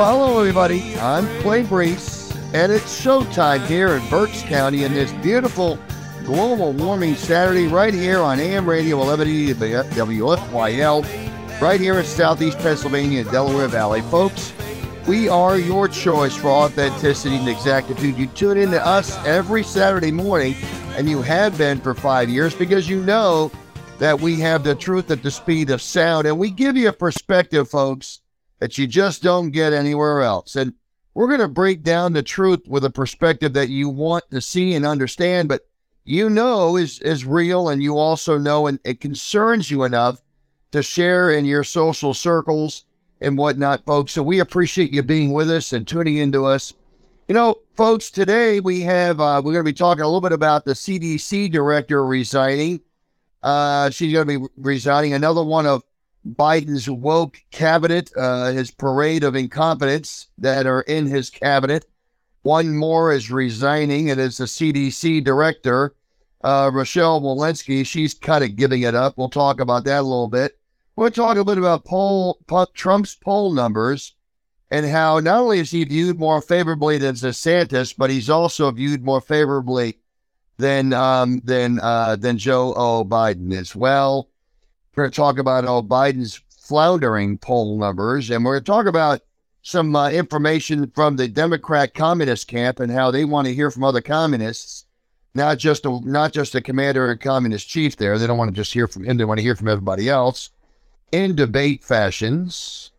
Well, hello, everybody. I'm Clay Brees, and it's showtime here in Berks County in this beautiful global warming Saturday right here on AM Radio 1180 WFYL, right here in southeast Pennsylvania Delaware Valley. Folks, we are your choice for authenticity and exactitude. You tune in to us every Saturday morning, and you have been for five years because you know that we have the truth at the speed of sound, and we give you a perspective, folks, that you just don't get anywhere else. And we're going to break down the truth with a perspective that you want to see and understand, but you know is is real, and you also know and it concerns you enough to share in your social circles and whatnot, folks. So we appreciate you being with us and tuning into us. You know, folks, today we have uh, we're going to be talking a little bit about the CDC director resigning. Uh, she's going to be resigning. Another one of Biden's woke cabinet, uh, his parade of incompetents that are in his cabinet. One more is resigning, and it's the CDC director, uh, Rochelle Walensky. She's kind of giving it up. We'll talk about that a little bit. We'll talk a bit about poll, Trump's poll numbers and how not only is he viewed more favorably than DeSantis, but he's also viewed more favorably than um, than uh, than Joe O. Biden as well. We're going to talk about how Biden's floundering poll numbers, and we're going to talk about some uh, information from the Democrat communist camp and how they want to hear from other communists, not just a, not just a commander and communist chief. There, they don't want to just hear from him; they want to hear from everybody else in debate fashions.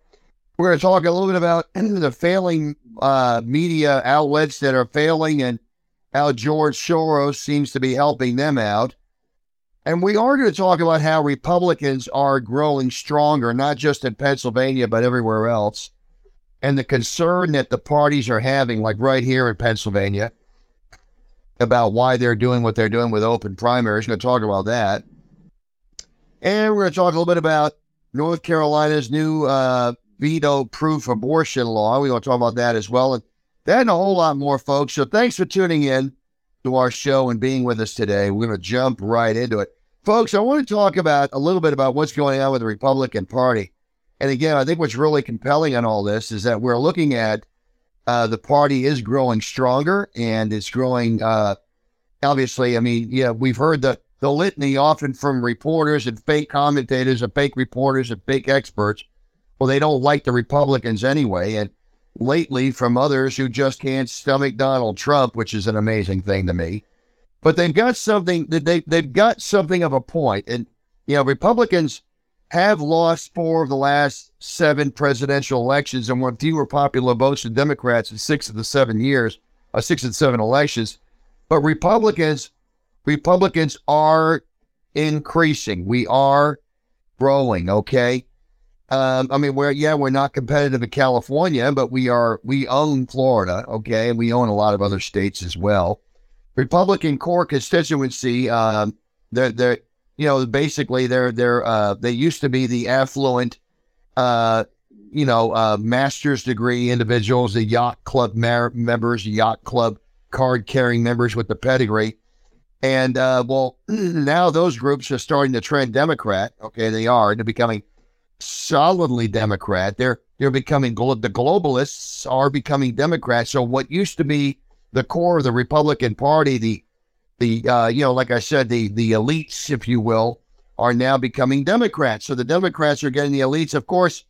We're going to talk a little bit about the failing uh, media outlets that are failing and how George Soros seems to be helping them out. And we are going to talk about how Republicans are growing stronger, not just in Pennsylvania, but everywhere else. And the concern that the parties are having, like right here in Pennsylvania, about why they're doing what they're doing with open primaries. We're going to talk about that. And we're going to talk a little bit about North Carolina's new uh, veto proof abortion law. We're going to talk about that as well. And and a whole lot more, folks. So thanks for tuning in to our show and being with us today. We're going to jump right into it. Folks, I want to talk about a little bit about what's going on with the Republican Party. And again, I think what's really compelling on all this is that we're looking at uh, the party is growing stronger and it's growing. Uh, obviously, I mean, yeah, we've heard the, the litany often from reporters and fake commentators and fake reporters and fake experts. Well, they don't like the Republicans anyway. And lately from others who just can't stomach Donald Trump, which is an amazing thing to me. But they've got something that they they've got something of a point. And you know, Republicans have lost four of the last seven presidential elections and won fewer popular votes than Democrats in six of the seven years, uh, six and seven elections. But Republicans, Republicans are increasing. We are growing. Okay. Um, I mean, we're yeah, we're not competitive in California, but we are. We own Florida, okay, and we own a lot of other states as well. Republican core constituency, um, they're they're you know basically they're they're uh, they used to be the affluent, uh, you know, uh, master's degree individuals, the yacht club mar- members, yacht club card carrying members with the pedigree. And uh, well, now those groups are starting to trend Democrat. Okay, they are. They're becoming solidly Democrat. They're they're becoming the globalists are becoming Democrats. So what used to be the core of the Republican Party, the the uh, you know, like I said, the the elites, if you will, are now becoming Democrats. So the Democrats are getting the elites. Of course,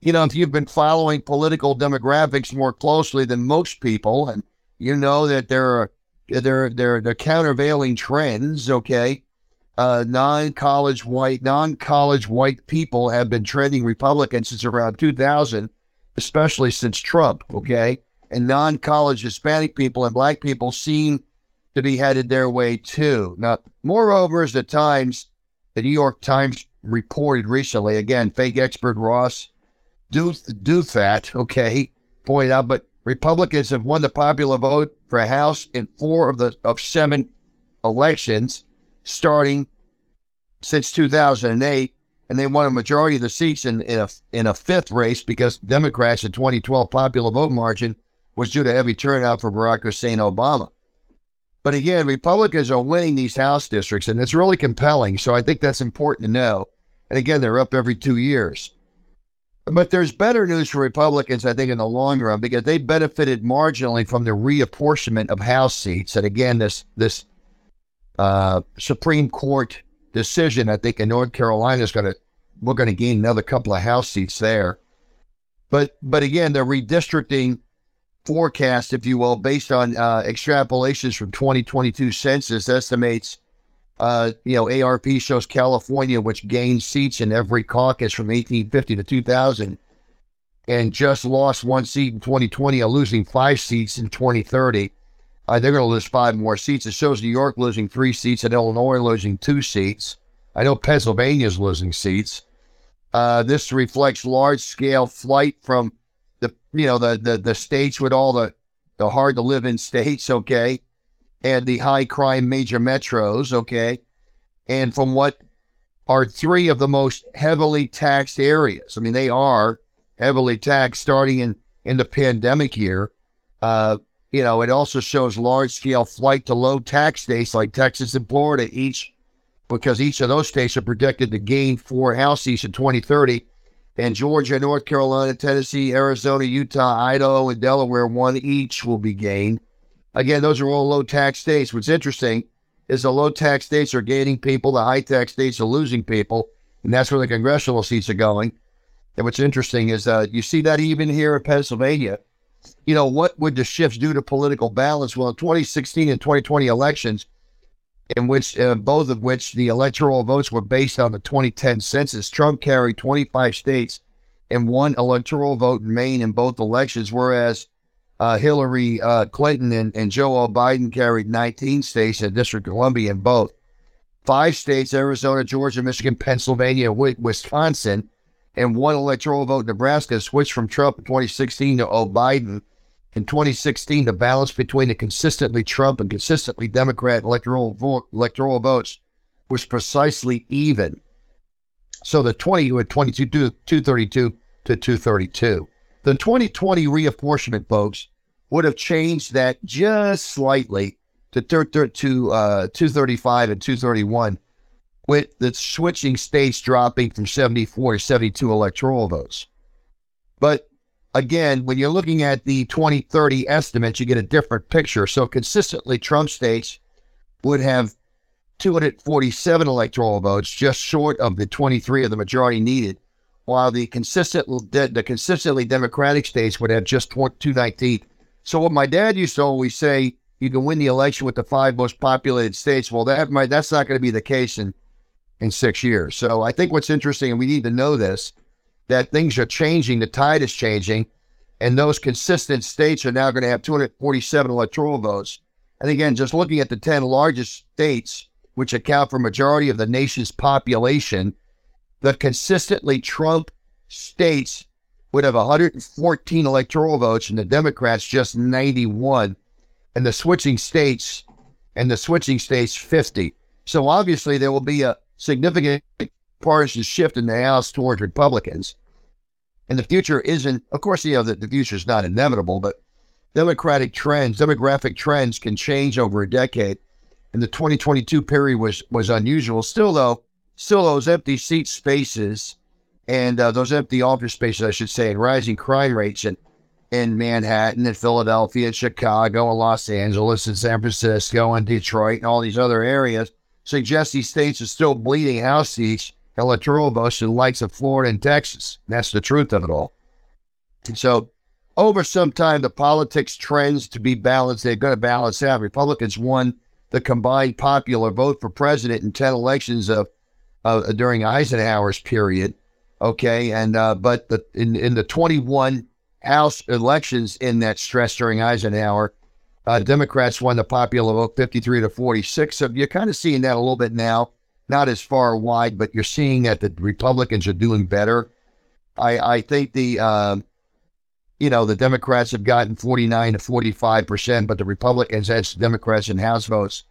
you know, if you've been following political demographics more closely than most people, and you know that there are there there are countervailing trends. Okay, uh, non-college white, non-college white people have been trending Republican since around 2000, especially since Trump. Okay, and non-college Hispanic people and Black people seem to be headed their way too. Now, moreover, as the Times, the New York Times reported recently, again, fake expert Ross Douthat, okay, pointed out, but Republicans have won the popular vote for House in four of the of seven elections starting since 2008, and they won a majority of the seats in, in a in a fifth race because Democrats in 2012 popular vote margin was due to heavy turnout for Barack Hussein Obama. But again, Republicans are winning these House districts, and it's really compelling. So I think that's important to know. And again, they're up every two years. But there's better news for Republicans, I think, in the long run because they benefited marginally from the reapportionment of House seats. And again, this this uh, Supreme Court decision, I think, in North Carolina is going to we're going to gain another couple of House seats there. But but again, the redistricting forecast, if you will, based on uh, extrapolations from 2022 census, estimates. Uh, you know, ARP shows California, which gained seats in every caucus from 1850 to 2000, and just lost one seat in 2020, and losing five seats in 2030. Uh, they're going to lose five more seats. It shows New York losing three seats and Illinois losing two seats. I know Pennsylvania is losing seats. Uh, this reflects large scale flight from the you know the, the the states with all the the hard to live in states, okay, and the high crime major metros, okay, and from what are three of the most heavily taxed areas. I mean, they are heavily taxed starting in in the pandemic year. Uh, you know, it also shows large scale flight to low tax states like Texas and Florida, each because each of those states are projected to gain four House seats in 2030. And Georgia, North Carolina, Tennessee, Arizona, Utah, Idaho, and Delaware, one each will be gained. Again, those are all low tax states. What's interesting is the low tax states are gaining people, the high tax states are losing people, and that's where the congressional seats are going. And what's interesting is uh, you see that even here in Pennsylvania. You know, what would the shifts do to political balance? Well, in 2016 and 2020 elections, in which uh, both of which the electoral votes were based on the 2010 census. Trump carried 25 states and one electoral vote in Maine in both elections, whereas uh, Hillary uh, Clinton and, and Joe Biden carried 19 states and District of Columbia in both. Five states, Arizona, Georgia, Michigan, Pennsylvania, Wisconsin, and one electoral vote, Nebraska, switched from Trump in 2016 to Biden in 2016, the balance between the consistently Trump and consistently Democrat electoral vote, electoral votes was precisely even. So the 20 were 22 232 to 232. The 2020 reapportionment, votes would have changed that just slightly to, to uh, 235 and 231, with the switching states dropping from 74 to 72 electoral votes. But again, when you're looking at the 2030 estimates, you get a different picture. So consistently, Trump states would have 247 electoral votes, just short of the 23 of the majority needed, while the consistent the consistently Democratic states would have just 219. So what my dad used to always say, you can win the election with the five most populated states. Well, that might, that's not going to be the case in in six years. So I think what's interesting, and we need to know this, that things are changing, the tide is changing, and those consistent states are now going to have 247 electoral votes. And again, just looking at the 10 largest states, which account for majority of the nation's population, the consistently Trump states would have 114 electoral votes, and the Democrats just 91, and the switching states and the switching states 50. So obviously there will be a significant partisan shift in the House towards Republicans. And the future isn't, of course, you know, the, the future is not inevitable, but democratic trends, demographic trends can change over a decade. And the 2022 period was was unusual. Still, though, still those empty seat spaces and uh, those empty office spaces, I should say, and rising crime rates in, in Manhattan and Philadelphia and Chicago and Los Angeles and San Francisco and Detroit and all these other areas suggest these states are still bleeding house seats electoral votes to the likes of Florida and Texas. That's the truth of it all. And so, over some time, the politics trends to be balanced. They're going to balance out. Republicans won the combined popular vote for president in 10 elections of uh, during Eisenhower's period. Okay. And, uh, but the, in, in the 21 House elections in that stress during Eisenhower, uh, Democrats won the popular vote 53 to 46. So you're kind of seeing that a little bit now not as far wide, but you're seeing that the Republicans are doing better. I, I think the, uh, you know, the Democrats have gotten 49 to 45 percent, but the Republicans had Democrats in House votes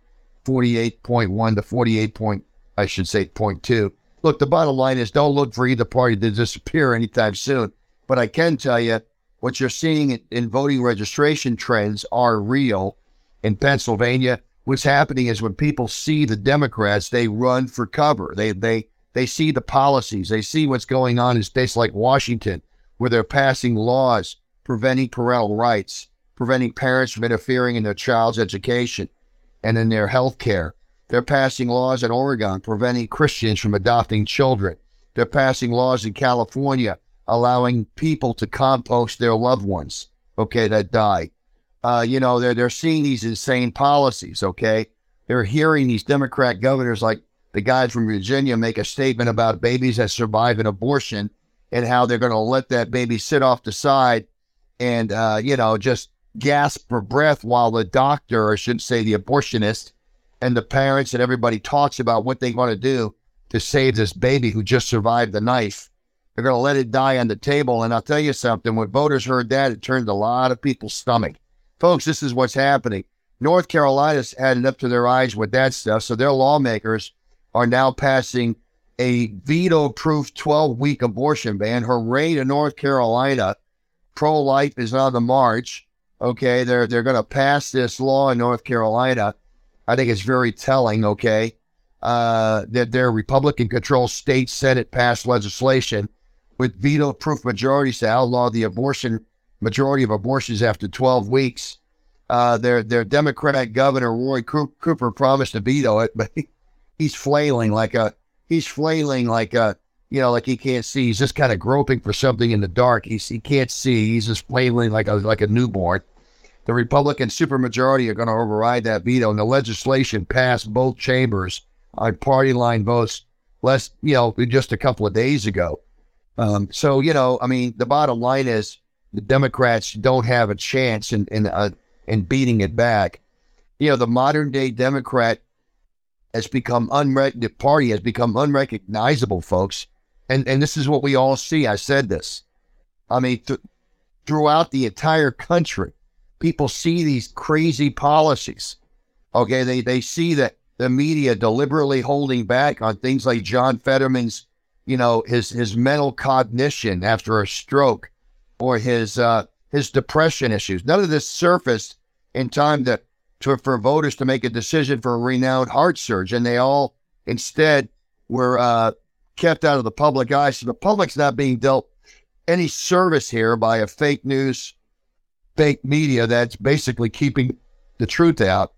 48.1 to 48 point, I should say, point two. Look, the bottom line is don't look for either party to disappear anytime soon. But I can tell you what you're seeing in, in voting registration trends are real in Pennsylvania what's happening is when people see the Democrats, they run for cover. They they They see the policies. They see what's going on in states like Washington, where they're passing laws preventing parental rights, preventing parents from interfering in their child's education and in their health care. They're passing laws in Oregon preventing Christians from adopting children. They're passing laws in California allowing people to compost their loved ones, okay, that die. Uh, you know, they're, they're seeing these insane policies, okay? They're hearing these Democrat governors like the guys from Virginia make a statement about babies that survive an abortion and how they're going to let that baby sit off the side and, uh, you know, just gasp for breath while the doctor, or I shouldn't say the abortionist, and the parents and everybody talks about what they want to do to save this baby who just survived the knife. They're going to let it die on the table. And I'll tell you something when voters heard that, it turned a lot of people's stomach. Folks, this is what's happening. North Carolina's had it up to their eyes with that stuff. So their lawmakers are now passing a veto proof 12 week abortion ban. Hooray to North Carolina. Pro life is on the march. Okay. They're, they're going to pass this law in North Carolina. I think it's very telling. Okay. Uh, that their Republican controlled state Senate passed legislation with veto proof majorities to outlaw the abortion majority of abortions after 12 weeks. Uh, their their Democratic governor Roy Cooper promised to veto it, but he, he's flailing like a he's flailing like a you know like he can't see. He's just kind of groping for something in the dark. He's he can't see. He's just flailing like a like a newborn. The Republican supermajority are going to override that veto, and the legislation passed both chambers on party line votes less you know just a couple of days ago. Um, so you know, I mean, the bottom line is the Democrats don't have a chance in in uh, in beating it back. You know, the modern day Democrat has become unrec- the party has become unrecognizable, folks. And and this is what we all see. I said this. I mean, th- throughout the entire country, people see these crazy policies. Okay, they they see that the media deliberately holding back on things like John Fetterman's, you know, his his mental cognition after a stroke or his uh, his depression issues. None of this surfaced in time to, to for voters to make a decision for a renowned heart surgeon. They all instead were uh, kept out of the public eye. So the public's not being dealt any service here by a fake news, fake media that's basically keeping the truth out.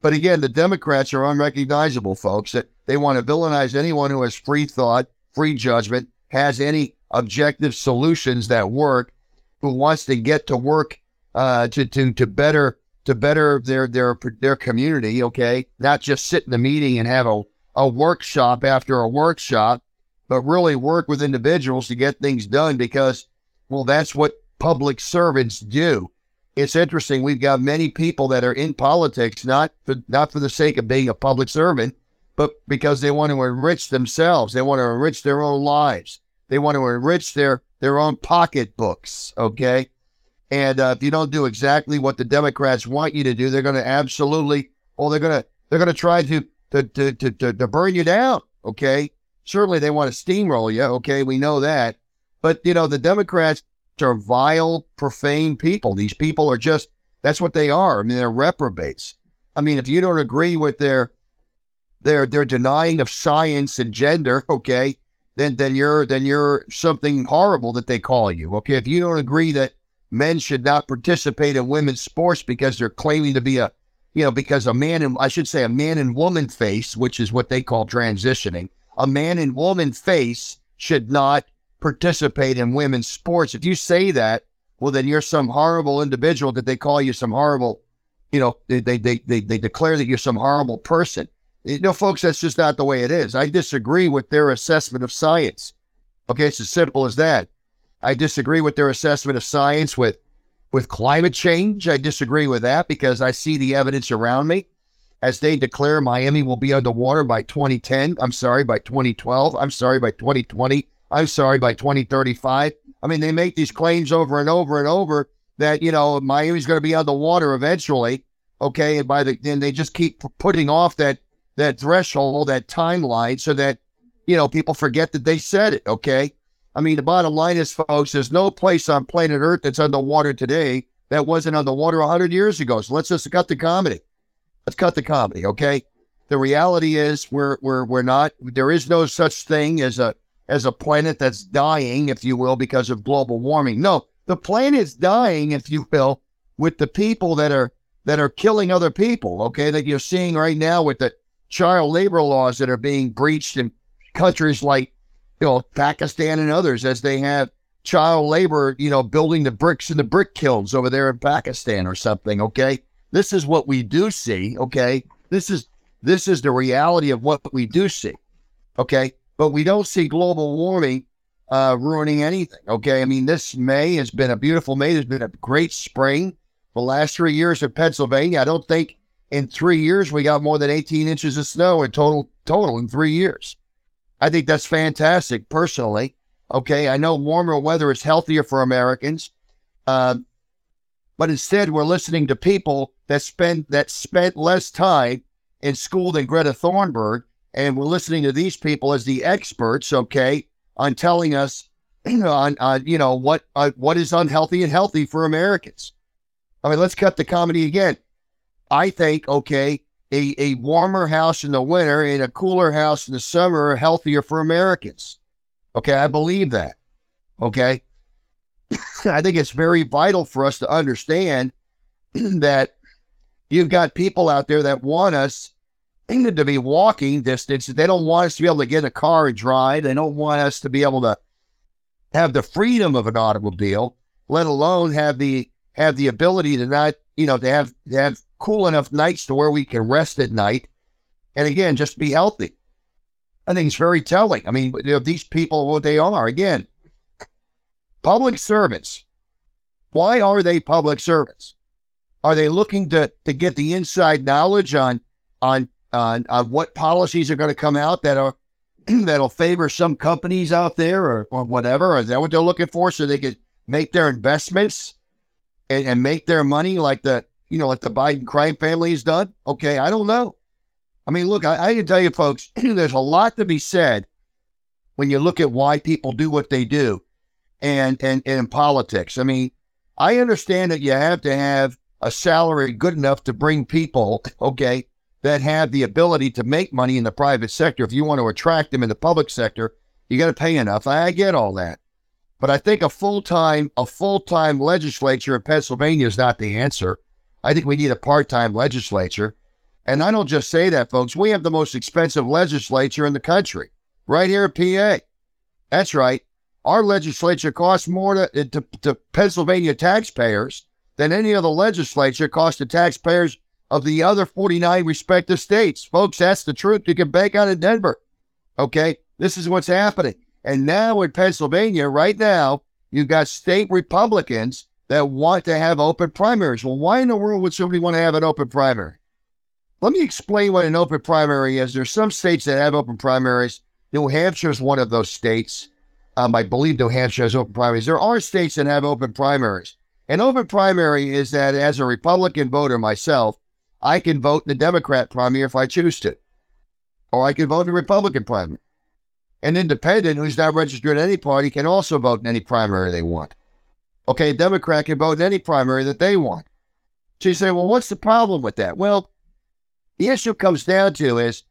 But again, the Democrats are unrecognizable, folks. That they want to villainize anyone who has free thought, free judgment, has any objective solutions that work, who wants to get to work uh, to to to better to better their their their community. Okay, not just sit in the meeting and have a a workshop after a workshop, but really work with individuals to get things done because, well, that's what public servants do. It's interesting. We've got many people that are in politics not for not for the sake of being a public servant, but because they want to enrich themselves. They want to enrich their own lives. They want to enrich their their own pocketbooks. Okay. And uh, if you don't do exactly what the Democrats want you to do, they're going to absolutely, well, they're going to they're going to try to to, to to to burn you down. Okay. Certainly, they want to steamroll you. Okay, we know that. But you know, the Democrats are vile, profane people. These people are just that's what they are. I mean, they're reprobates. I mean, if you don't agree with their their their denying of science and gender, okay, then then you're then you're something horrible that they call you. Okay, if you don't agree that men should not participate in women's sports because they're claiming to be a you know because a man and I should say a man and woman face, which is what they call transitioning, a man and woman face should not participate in women's sports. If you say that, well, then you're some horrible individual that they call you some horrible, you know, they they they they, they declare that you're some horrible person. You know, folks, that's just not the way it is. I disagree with their assessment of science. Okay, it's as simple as that. I disagree with their assessment of science with with climate change. I disagree with that because I see the evidence around me. As they declare Miami will be underwater by 2010, I'm sorry, by 2012, I'm sorry, by 2020, I'm sorry, by 2035. I mean, they make these claims over and over and over that, you know, Miami's going to be underwater eventually. Okay. And by the, then they just keep putting off that that threshold, that timeline, so that you know people forget that they said it. Okay, I mean the bottom line is, folks, there's no place on planet Earth that's underwater today that wasn't underwater hundred years ago. So let's just cut the comedy. Let's cut the comedy, okay? The reality is we're we're we're not. There is no such thing as a as a planet that's dying, if you will, because of global warming. No, the planet's dying, if you will, with the people that are that are killing other people. Okay, that you're seeing right now with the child labor laws that are being breached in countries like you know Pakistan and others, as they have child labor, you know, building the bricks in the brick kilns over there in Pakistan or something. Okay, this is what we do see. Okay, this is this is the reality of what we do see. Okay, but we don't see global warming uh, ruining anything. Okay, I mean this May has been a beautiful May. There's been a great spring. For the last three years in Pennsylvania, I don't think in three years we got more than 18 inches of snow in total total in three years. I think that's fantastic personally. Okay, I know warmer weather is healthier for Americans, uh, but instead we're listening to people that spend that spent less time in school than Greta Thunberg, and we're listening to these people as the experts. Okay, on telling us, on, on you know what uh, what is unhealthy and healthy for Americans. I mean, let's cut the comedy again. I think okay, a, a warmer house in the winter and a cooler house in the summer are healthier for Americans. Okay, I believe that. Okay. I think it's very vital for us to understand that you've got people out there that want us to be walking distance. They don't want us to be able to get a car and drive. They don't want us to be able to have the freedom of an automobile, let alone have the have the ability to not, you know, to have to have cool enough nights to where we can rest at night. And again, just be healthy. I think it's very telling. I mean, you know, these people, what they are, again, public servants. Why are they public servants? Are they looking to to get the inside knowledge on on on, on what policies are going to come out that are that'll favor some companies out there or, or whatever? Is that what they're looking for so they can make their investments and, and make their money like the you know like the Biden crime family has done? Okay, I don't know. I mean, look, I, I can tell you, folks, there's a lot to be said when you look at why people do what they do and, and, and in politics. I mean, I understand that you have to have a salary good enough to bring people, okay, that have the ability to make money in the private sector. If you want to attract them in the public sector, you got to pay enough. I get all that. But I think a full time a full time legislature in Pennsylvania is not the answer. I think we need a part time legislature. And I don't just say that, folks. We have the most expensive legislature in the country, right here at PA. That's right. Our legislature costs more to, to, to Pennsylvania taxpayers than any other legislature costs the taxpayers of the other 49 respective states. Folks, that's the truth. You can bank on in Denver. Okay? This is what's happening. And now in Pennsylvania, right now, you've got state Republicans that want to have open primaries. Well, why in the world would somebody want to have an open primary? Let me explain what an open primary is. There's some states that have open primaries. New Hampshire is one of those states. Um, I believe New Hampshire has open primaries. There are states that have open primaries. An open primary is that as a Republican voter myself, I can vote in the Democrat primary if I choose to, or I can vote in the Republican primary. An independent who's not registered in any party can also vote in any primary they want. Okay, a Democrat can vote in any primary that they want. So you say, well, what's the problem with that? Well, the issue comes down to is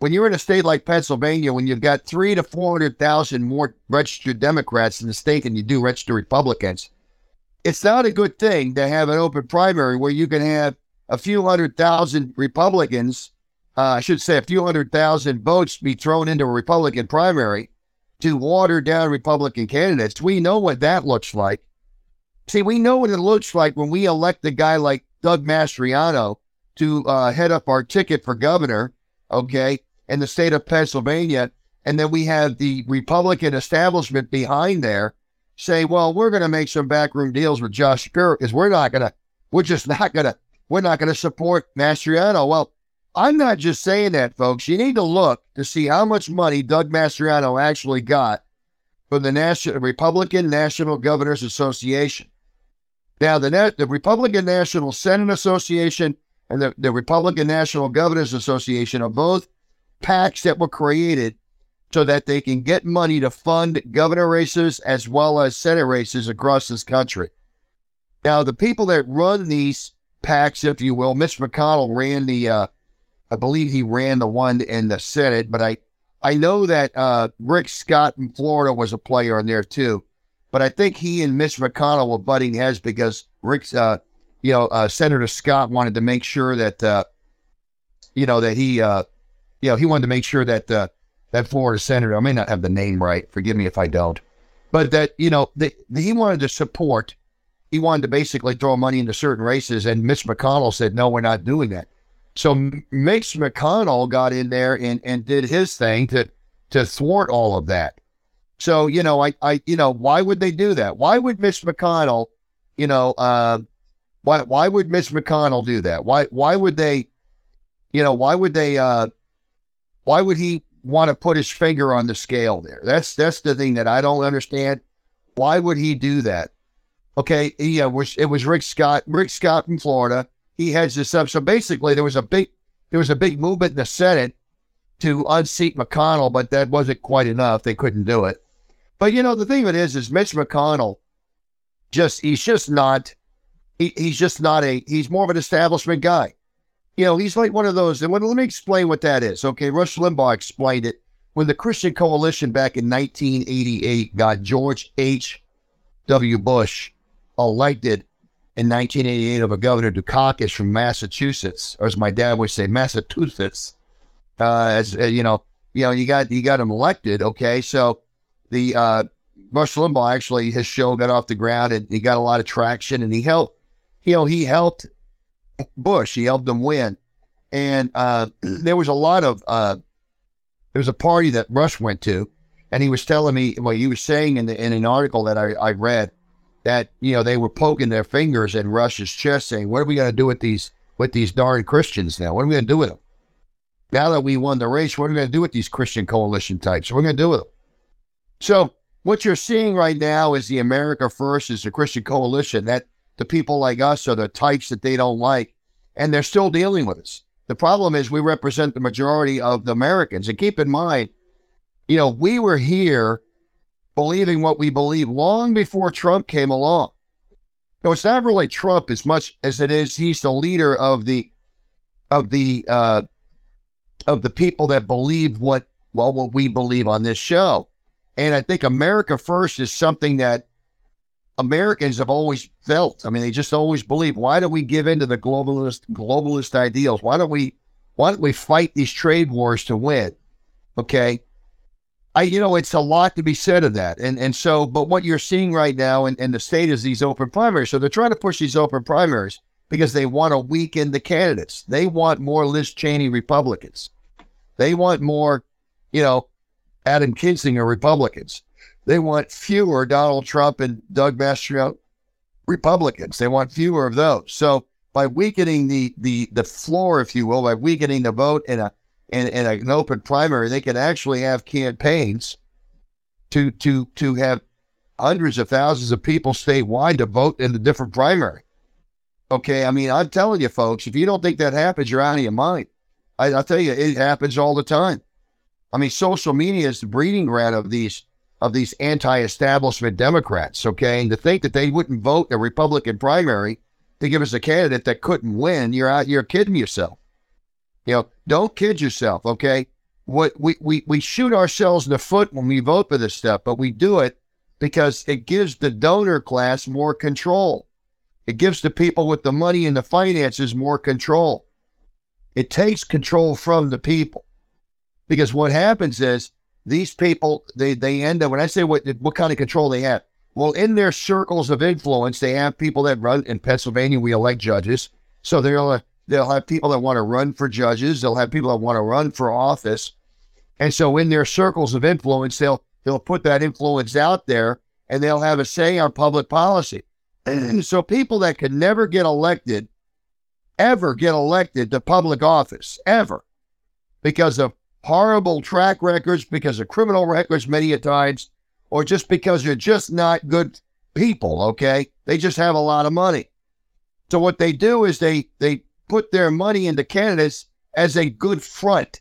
when you're in a state like Pennsylvania, when you've got three to 400,000 more registered Democrats in the state than you do registered Republicans, it's not a good thing to have an open primary where you can have a few hundred thousand Republicans, uh, I should say a few hundred thousand votes be thrown into a Republican primary to water down Republican candidates. We know what that looks like. See, we know what it looks like when we elect a guy like Doug Mastriano to uh, head up our ticket for governor, okay, in the state of Pennsylvania. And then we have the Republican establishment behind there say, well, we're going to make some backroom deals with Josh Shapiro because we're not going to, we're just not going to, we're not going to support Mastriano. Well, I'm not just saying that, folks. You need to look to see how much money Doug Mastriano actually got from the National Republican National Governors Association. Now, the, the Republican National Senate Association and the, the Republican National Governors Association are both PACs that were created so that they can get money to fund governor races as well as Senate races across this country. Now, the people that run these PACs, if you will, Mitch McConnell ran the uh, I believe he ran the one in the Senate, but I I know that uh, Rick Scott in Florida was a player in there too. But I think he and Mitch McConnell were butting heads because Rick's, uh, you know, uh, Senator Scott wanted to make sure that, uh, you know, that he, uh, you know, he wanted to make sure that uh, that Florida senator, I may not have the name right, forgive me if I don't, but that you know, he wanted to support. He wanted to basically throw money into certain races, and Mitch McConnell said, "No, we're not doing that." So Mitch McConnell got in there and, and did his thing to to thwart all of that. So you know, I I you know, why would they do that? Why would Mitch McConnell, you know, uh, why why would Mitch McConnell do that? Why why would they, you know, why would they? Uh, why would he want to put his finger on the scale there? That's that's the thing that I don't understand. Why would he do that? Okay, yeah, uh, was it was Rick Scott, Rick Scott from Florida he heads this up. So basically, there was a big there was a big movement in the Senate to unseat McConnell, but that wasn't quite enough. They couldn't do it. But you know, the thing of it is, is Mitch McConnell just he's just not he, he's just not a he's more of an establishment guy. You know, he's like one of those. And let me explain what that is. Okay, Rush Limbaugh explained it when the Christian Coalition back in 1988 got George H. W. Bush elected in 1988 of a Governor Dukakis from Massachusetts, or as my dad would say, Massachusetts. Uh, as uh, you know, you know, you got you got him elected. Okay, so the uh, Rush Limbaugh actually his show got off the ground and he got a lot of traction, and he helped. You know, he helped Bush. He helped him win, and uh, there was a lot of uh, there was a party that Rush went to, and he was telling me well, he was saying in the, in an article that I, I read that you know they were poking their fingers in Rush's chest, saying, "What are we going to do with these with these darn Christians now? What are we going to do with them? Now that we won the race, what are we going to do with these Christian coalition types? What are we going to do with them?" So what you're seeing right now is the America First is the Christian coalition that the people like us are the types that they don't like, and they're still dealing with us. The problem is we represent the majority of the Americans, and keep in mind, you know, we were here believing what we believe long before Trump came along. So it's not really Trump as much as it is he's the leader of the of the uh, of the people that believe what well what we believe on this show. And I think America First is something that Americans have always felt. I mean, they just always believe. Why do we give in to the globalist globalist ideals? Why don't we why don't we fight these trade wars to win? Okay. I, you know, it's a lot to be said of that. And and so, but what you're seeing right now in, in the state is these open primaries. So they're trying to push these open primaries because they want to weaken the candidates. They want more Liz Cheney Republicans. They want more, you know, Adam Kinzinger Republicans. They want fewer Donald Trump and Doug Mastriano Republicans. They want fewer of those. So by weakening the the the floor, if you will, by weakening the vote in a in, in an open primary, they can actually have campaigns to to to have hundreds of thousands of people statewide to vote in the different primary. Okay, I mean, I'm telling you, folks, if you don't think that happens, you're out of your mind. I, I tell you, it happens all the time. I mean, social media is the breeding ground of these of these anti-establishment Democrats. Okay, and to think that they wouldn't vote a Republican primary to give us a candidate that couldn't win, you're out. You're kidding yourself. You know, don't kid yourself, okay? What we, we, we shoot ourselves in the foot when we vote for this stuff, but we do it because it gives the donor class more control. It gives the people with the money and the finances more control. It takes control from the people. Because what happens is these people, they, they end up, when I say what, what kind of control they have, well, in their circles of influence, they have people that run in Pennsylvania, we elect judges. So they're uh, They'll have people that want to run for judges. They'll have people that want to run for office. And so in their circles of influence, they'll they'll put that influence out there and they'll have a say on public policy. And so people that can never get elected, ever get elected to public office, ever, because of horrible track records, because of criminal records many a times, or just because they're just not good people, okay? They just have a lot of money. So what they do is they they put their money into candidates as a good front.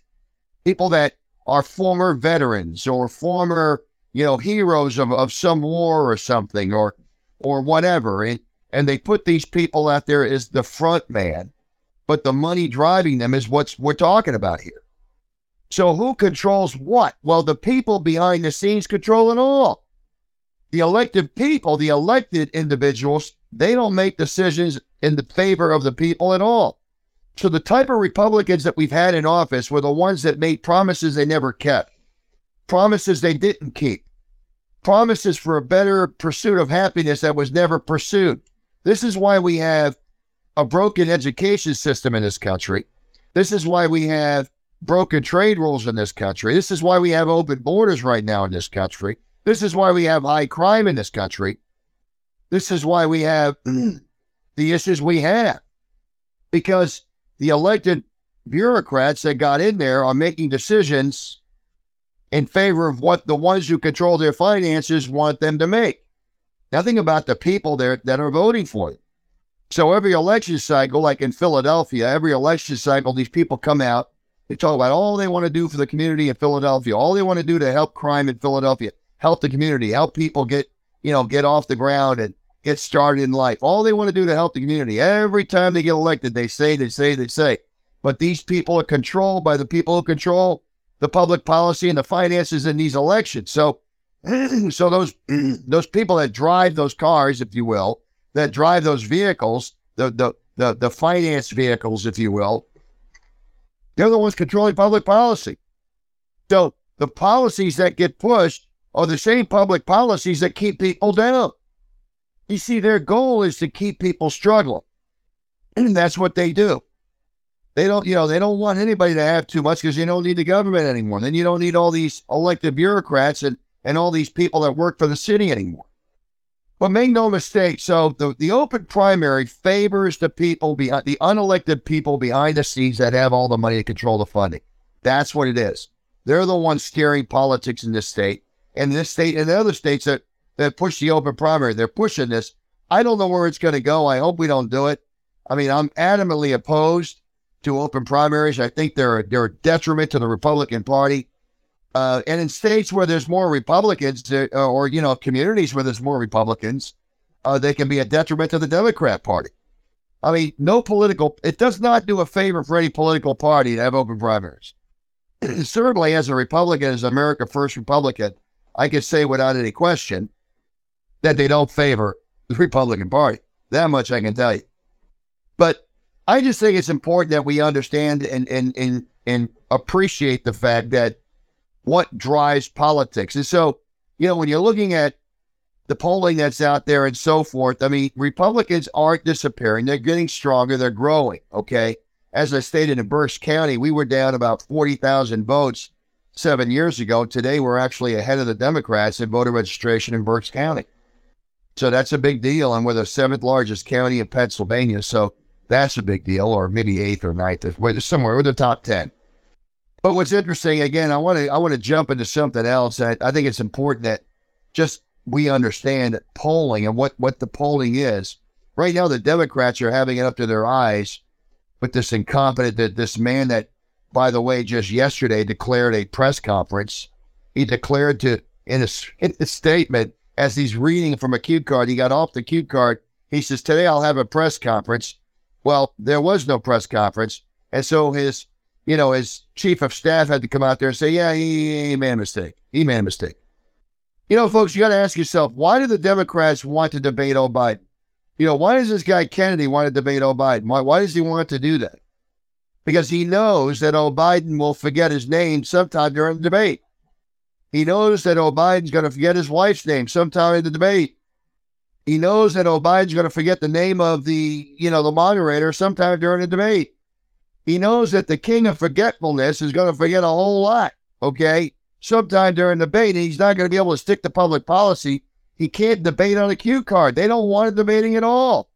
People that are former veterans or former, you know, heroes of, of some war or something or or whatever. And, and they put these people out there as the front man. but the money driving them is what's we're talking about here. So who controls what? Well, the people behind the scenes control it all. The elected people, the elected individuals, they don't make decisions in the favor of the people at all. So the type of Republicans that we've had in office were the ones that made promises they never kept, promises they didn't keep, promises for a better pursuit of happiness that was never pursued. This is why we have a broken education system in this country. This is why we have broken trade rules in this country. This is why we have open borders right now in this country. This is why we have high crime in this country. This is why we have the issues we have. Because the elected bureaucrats that got in there are making decisions in favor of what the ones who control their finances want them to make. Nothing about the people there that are voting for them. So every election cycle, like in Philadelphia, every election cycle, these people come out. They talk about all they want to do for the community in Philadelphia, all they want to do to help crime in Philadelphia, help the community, help people get, you know, get off the ground and get started in life. All they want to do to help the community. Every time they get elected, they say, they say, they say. But these people are controlled by the people who control the public policy and the finances in these elections. So, so those those people that drive those cars, if you will, that drive those vehicles, the the the, the finance vehicles, if you will, they're the ones controlling public policy. So the policies that get pushed are the same public policies that keep people down. You see, their goal is to keep people struggling. And that's what they do. They don't, you know, they don't want anybody to have too much because you don't need the government anymore. Then you don't need all these elected bureaucrats and, and all these people that work for the city anymore. But make no mistake, so the, the open primary favors the people behind the unelected people behind the scenes that have all the money to control the funding. That's what it is. They're the ones steering politics in this state. And this state and the other states that, that push the open primary, they're pushing this. I don't know where it's going to go. I hope we don't do it. I mean, I'm adamantly opposed to open primaries. I think they're they're a detriment to the Republican Party. Uh, and in states where there's more Republicans, uh, or you know, communities where there's more Republicans, uh, they can be a detriment to the Democrat Party. I mean, no political. It does not do a favor for any political party to have open primaries. Certainly, as a Republican, as America First Republican, I can say without any question that they don't favor the Republican Party. That much I can tell you. But I just think it's important that we understand and and and and appreciate the fact that what drives politics. And so, you know, when you're looking at the polling that's out there and so forth, I mean, Republicans aren't disappearing. They're getting stronger. They're growing. Okay. As I stated in Berks County, we were down about 40,000 votes seven years ago. Today, we're actually ahead of the Democrats in voter registration in Berks County. So that's a big deal. And we're the seventh largest county in Pennsylvania. So that's a big deal, or maybe eighth or ninth. Somewhere. We're the top 10. But what's interesting, again, I want to I want to jump into something else. I, I think it's important that just we understand polling and what what the polling is. Right now, the Democrats are having it up to their eyes with this incompetent that this man that, by the way, just yesterday declared a press conference. He declared to in a, in a statement as he's reading from a cue card. He got off the cue card. He says, "Today I'll have a press conference." Well, there was no press conference, and so his you know, his chief of staff had to come out there and say, yeah, he, he made a mistake. He made a mistake. You know, folks, you got to ask yourself, why do the Democrats want to debate Joe Biden? You know, why does this guy Kennedy want to debate Joe Biden? Why, why does he want to do that? Because he knows that Joe Biden will forget his name sometime during the debate. He knows that Joe Biden's going to forget his wife's name sometime in the debate. He knows that Joe Biden's going to forget the name of the, you know, the moderator sometime during the debate. He knows that the king of forgetfulness is going to forget a whole lot, okay? Sometime during the debate, he's not going to be able to stick to public policy. He can't debate on a cue card. They don't want debating at all.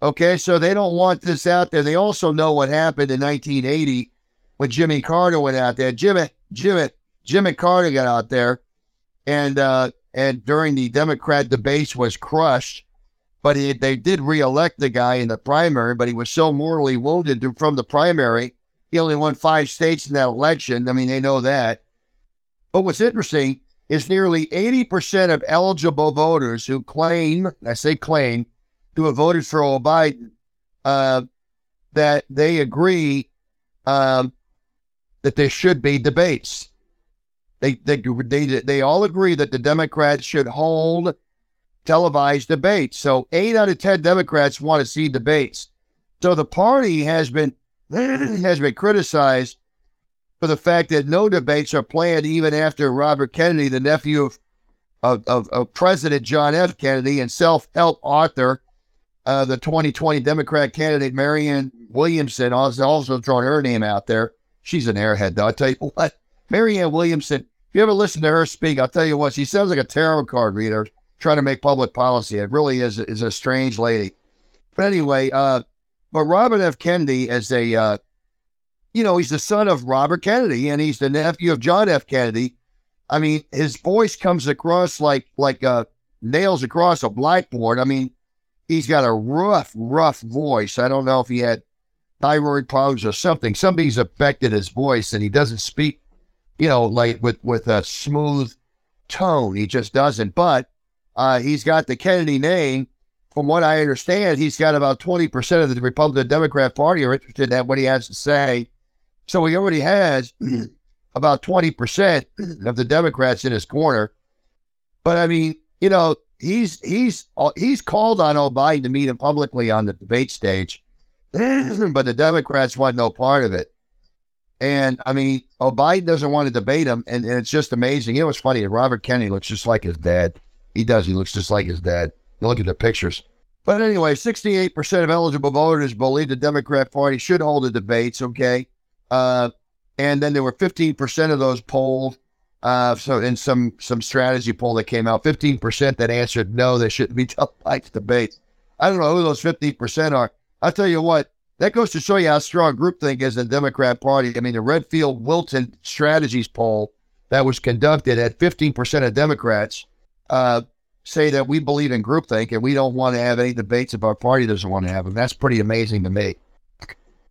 Okay, so they don't want this out there. They also know what happened in 1980 when Jimmy Carter went out there. Jimmy, Jimmy, Jimmy Carter got out there, and uh, and during the Democrat debates was crushed but he, they did reelect the guy in the primary, but he was so mortally wounded from the primary. He only won five states in that election. I mean, they know that. But what's interesting is nearly 80% of eligible voters who claim, I say claim, to have voted for Biden, uh, that they agree um, that there should be debates. They, they, they, they all agree that the Democrats should hold televised debates. So eight out of 10 Democrats want to see debates. So the party has been, has been criticized for the fact that no debates are planned even after Robert Kennedy, the nephew of, of, of, of President John F. Kennedy and self help author, uh, the 2020 Democrat candidate Marianne Williamson, also, also throwing her name out there. She's an airhead, though. I'll tell you what, Marianne Williamson, if you ever listen to her speak, I'll tell you what, she sounds like a tarot card reader trying to make public policy. It really is, is a strange lady. But anyway, uh, but Robert F. Kennedy is a, uh, you know, he's the son of Robert Kennedy and he's the nephew of John F. Kennedy. I mean, his voice comes across like like uh, nails across a blackboard. I mean, he's got a rough, rough voice. I don't know if he had thyroid problems or something. Something's affected his voice, and he doesn't speak, you know, like with with a smooth tone. He just doesn't. But uh, he's got the Kennedy name. From what I understand, he's got about twenty percent of the Republican Democrat Party are interested in what he has to say. So he already has about 20% of the Democrats in his corner. But I mean, you know, he's he's he's called on Joe Biden to meet him publicly on the debate stage, but the Democrats want no part of it. And I mean, oh, Biden doesn't want to debate him, and, and it's just amazing. You know funny? Robert Kennedy looks just like his dad. He does. He looks just like his dad. You Look at the pictures. But anyway, 68% of eligible voters believe the Democrat Party should hold the debates. Okay. Uh, and then there were 15% of those polled. Uh, so in some some strategy poll that came out, 15% that answered no, they shouldn't be televised debates. I don't know who those 15% are. I'll tell you what, that goes to show you how strong groupthink is in the Democrat Party. I mean, the Redfield Wilton strategies poll that was conducted at 15% of Democrats uh, say that we believe in groupthink and we don't want to have any debates if our party doesn't want to have them. That's pretty amazing to me.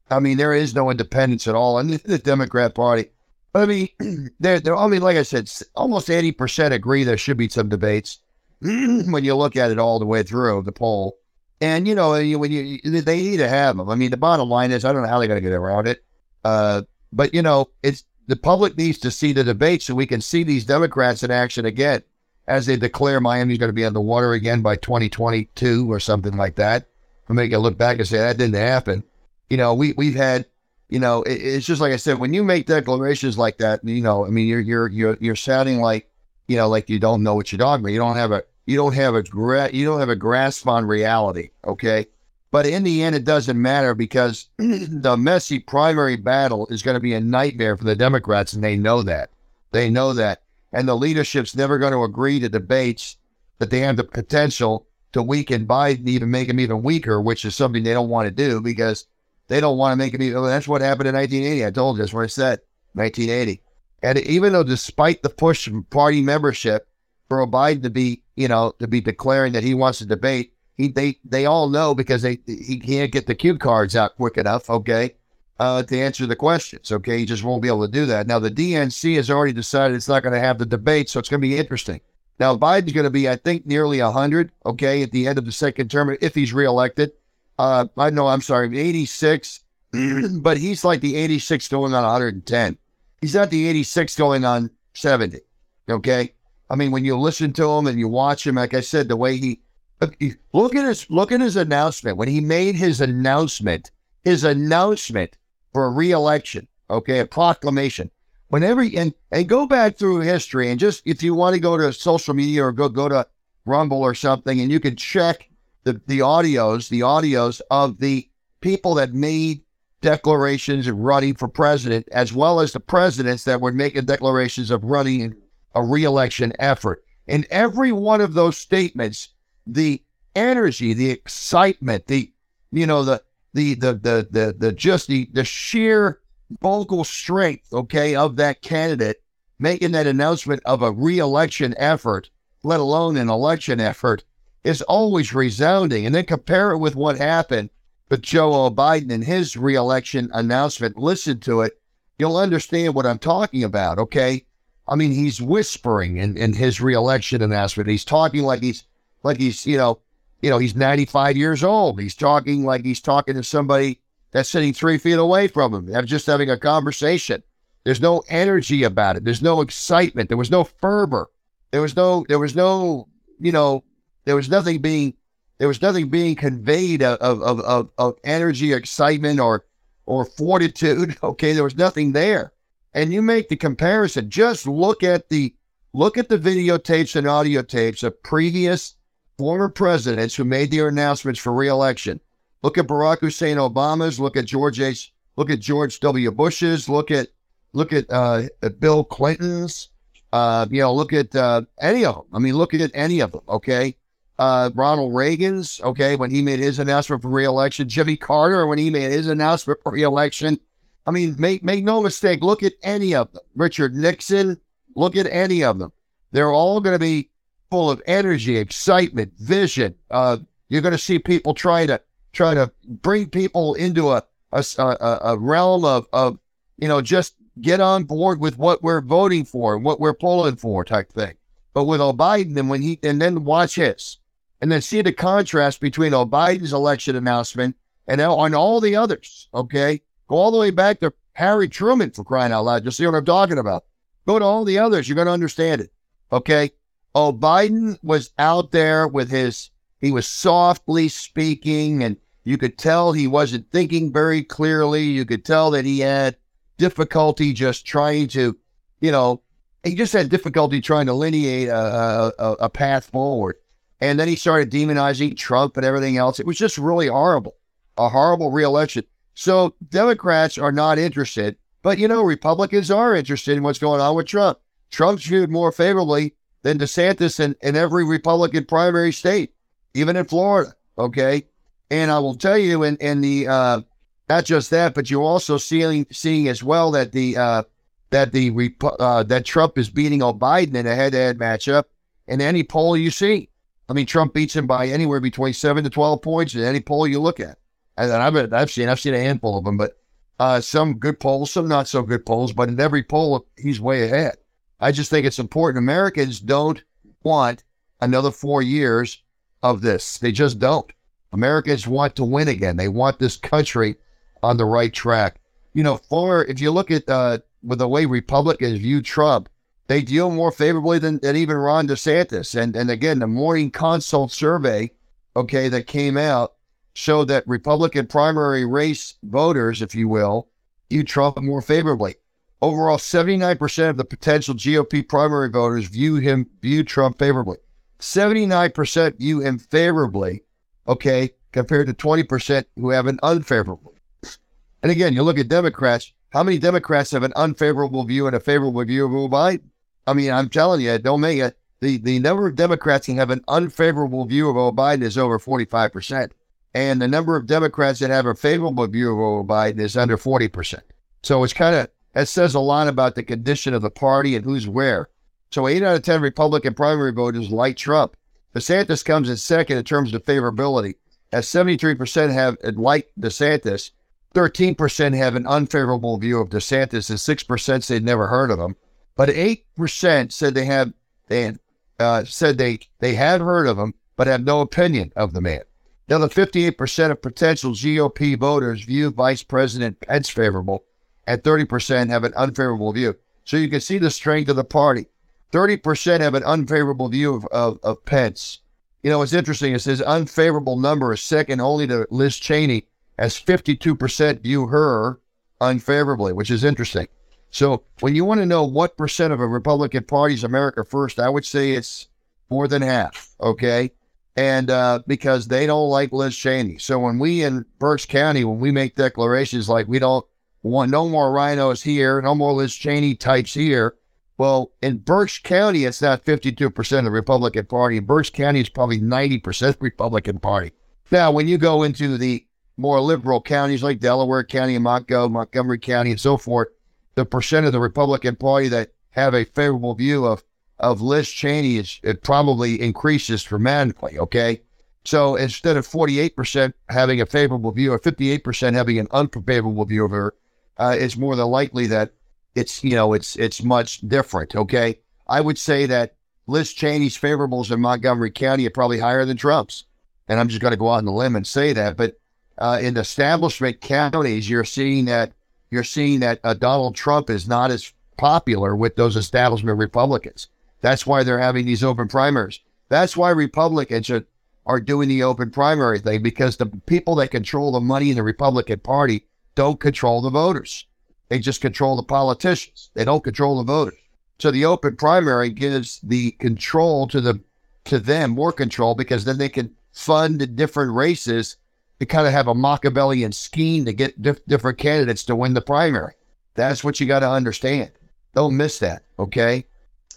I mean, there is no independence at all in the Democrat Party. I mean, they're, they're, I mean, like I said, almost 80% agree there should be some debates when you look at it all the way through the poll. And, you know, when you, they need to have them. I mean, the bottom line is, I don't know how they're going to get around it. Uh, but, you know, it's the public needs to see the debate so we can see these Democrats in action again as they declare Miami's going to be on the water again by 2022 or something like that. And make it look back and say that didn't happen you know, we we've had, you know, it, it's just like I said, when you make declarations like that, you know, I mean, you're you're you're you're sounding like, you know, like you don't know what you're talking about. You don't have a you don't have a gra- you don't have a grasp on reality. Okay. But in the end, it doesn't matter because the messy primary battle is going to be a nightmare for the Democrats, and they know that. They know that. And the leadership's never going to agree to debates that they have the potential to weaken Biden, even make him even weaker, which is something they don't want to do because they don't want to make it. Even, that's what happened in 1980. I told you that's what I said. 1980. And even though, despite the push from party membership for Biden to be, you know, to be declaring that he wants to debate, he they they all know because they he can't get the cue cards out quick enough. Okay, uh, to answer the questions. Okay, he just won't be able to do that. Now the DNC has already decided it's not going to have the debate, so it's going to be interesting. Now Biden's going to be, I think, nearly hundred. Okay, at the end of the second term, if he's reelected uh, I know, I'm sorry, 86, but he's like the 86 going on 110. He's not the 86 going on 70. Okay. I mean, when you listen to him and you watch him, like I said, the way he look at his look at his announcement when he made his announcement, his announcement for a reelection. Okay, a proclamation. Whenever and and go back through history and just if you want to go to social media or go go to Rumble or something, and you can check the, the audios, the audios of the people that made declarations of running for president, as well as the presidents that were making declarations of running a reelection effort. In every one of those statements, the energy, the excitement, the you know, the the the the the, the just the the sheer vocal strength, okay, of that candidate making that announcement of a reelection effort, let alone an election effort, is always resounding. And then compare it with what happened with Joe Biden and his reelection announcement. Listen to it. You'll understand what I'm talking about, okay? I mean, he's whispering in, in his reelection announcement. He's talking like he's like he's, you know, you know, he's 95 years old. He's talking like he's talking to somebody, that's sitting three feet away from him. They're just having a conversation. There's no energy about it. There's no excitement. There was no fervor. There was no, there was no, you know, there was nothing being, there was nothing being conveyed of, of, of, of energy, excitement, or, or fortitude. Okay. There was nothing there. And you make the comparison. Just look at the, look at the videotapes and audio tapes of previous former presidents who made their announcements for reelection. Look at Barack Hussein Obama's. Look at George H. Look at George W. Bush's. Look at Look at, uh, at Bill Clinton's. Uh, you know, look at uh, any of them. I mean, look at any of them. Okay, uh, Ronald Reagan's. Okay, when he made his announcement for reelection, Jimmy Carter when he made his announcement for reelection. I mean, make make no mistake. Look at any of them. Richard Nixon. Look at any of them. They're all going to be full of energy, excitement, vision. Uh, you're going to see people try to try to bring people into a a, a, realm of of you know just get on board with what we're voting for and what we're pulling for type thing. But with Biden, and when he and then watch his, and then see the contrast between Biden's election announcement and on all the others. Okay, go all the way back to Harry Truman for crying out loud. Just see what I'm talking about. Go to all the others. You're going to understand it. Okay. Oh, Biden was out there with his. He was softly speaking, and you could tell he wasn't thinking very clearly. You could tell that he had difficulty just trying to, you know, he just had difficulty trying to lineate a, a, a path forward. And then he started demonizing Trump and everything else. It was just really horrible, a horrible reelection. So Democrats are not interested, but you know, Republicans are interested in what's going on with Trump. Trump's viewed more favorably than DeSantis in, in every Republican primary state, even in Florida. Okay. And I will tell you, in, in the uh, not just that, but you're also seeing seeing as well that the uh, that the uh, that Trump is beating Biden in a head-to-head matchup in any poll you see. I mean, Trump beats him by anywhere between seven to twelve points in any poll you look at. And I've I've seen I've seen a handful of them, but uh, some good polls, some not so good polls. But in every poll, he's way ahead. I just think it's important. Americans don't want another four years of this. They just don't. Americans want to win again. They want this country on the right track. You know, for if you look at uh, with the way Republicans view Trump, they deal more favorably than, than even Ron DeSantis. And and again, the morning consult survey, okay, that came out showed that Republican primary race voters, if you will, view Trump more favorably. Overall, 79% of the potential GOP primary voters view him view Trump favorably. 79% view him favorably, okay, compared to 20% who have an unfavorable. And again, you look at Democrats, how many Democrats have an unfavorable view and a favorable view of Joe Biden? I mean, I'm telling you, don't make it. The, the number of Democrats who have an unfavorable view of Joe Biden is over 45%. And the number of Democrats that have a favorable view of Joe Biden is under 40%. So it's kind of, that says a lot about the condition of the party and who's where. So eight out of 10 Republican primary voters like Trump. DeSantis comes in second in terms of favorability, as 73% have like DeSantis 13% have an unfavorable view of DeSantis, and 6% said never heard of him. But 8% said they have they uh, said they they had heard of him, but have no opinion of the man. Now, the 58% of potential GOP voters view Vice President Pence favorable, and 30% have an unfavorable view. So you can see the strength of the party. 30% have an unfavorable view of, of, of Pence. You know, what's interesting is his unfavorable number is second only to Liz Cheney as 52% view her unfavorably, which is interesting. So when you want to know what percent of a Republican Party's America First, I would say it's more than half. Okay. And uh, because they don't like Liz Cheney. So when we in Berks County, when we make declarations like we don't want no more rhinos here, no more Liz Cheney types here. Well, in Berks County, it's not 52% of the Republican Party. Berks County, it's probably 90% Republican Party. Now, when you go into the more liberal counties like Delaware County and Montgomery, County and so forth, the percent of the Republican Party that have a favorable view of of Liz Cheney is it probably increases dramatically. Okay, so instead of forty eight percent having a favorable view or fifty eight percent having an unfavorable view of her, uh, it's more than likely that it's you know it's it's much different. Okay, I would say that Liz Cheney's favorables in Montgomery County are probably higher than Trump's, and I'm just going to go out on the limb and say that, but uh, in establishment counties, you're seeing that you're seeing that uh, Donald Trump is not as popular with those establishment Republicans. That's why they're having these open primaries. That's why Republicans are, are doing the open primary thing because the people that control the money in the Republican Party don't control the voters. They just control the politicians. They don't control the voters. So the open primary gives the control to the to them more control because then they can fund different races to kind of have a Machiavellian scheme to get dif- different candidates to win the primary. That's what you got to understand. Don't miss that, okay?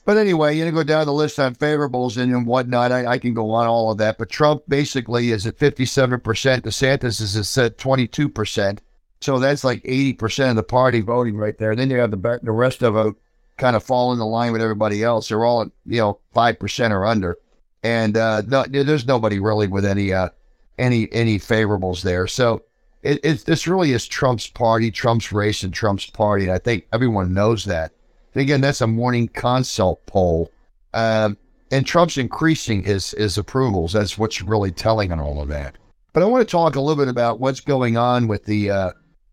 But anyway, you know, go down the list on favorables and whatnot. I, I, can go on all of that. But Trump basically is at 57%. DeSantis is at 22%. So that's like 80% of the party voting right there. Then you have the, the rest of them kind of fall in the line with everybody else. They're all, you know, 5% or under. And uh, no, there's nobody really with any uh, any any favorables there. So it, it, this really is Trump's party, Trump's race, and Trump's party. And I think everyone knows that. And again, that's a morning consult poll. Um, and Trump's increasing his his approvals. That's what's really telling on all of that. But I want to talk a little bit about what's going on with the uh,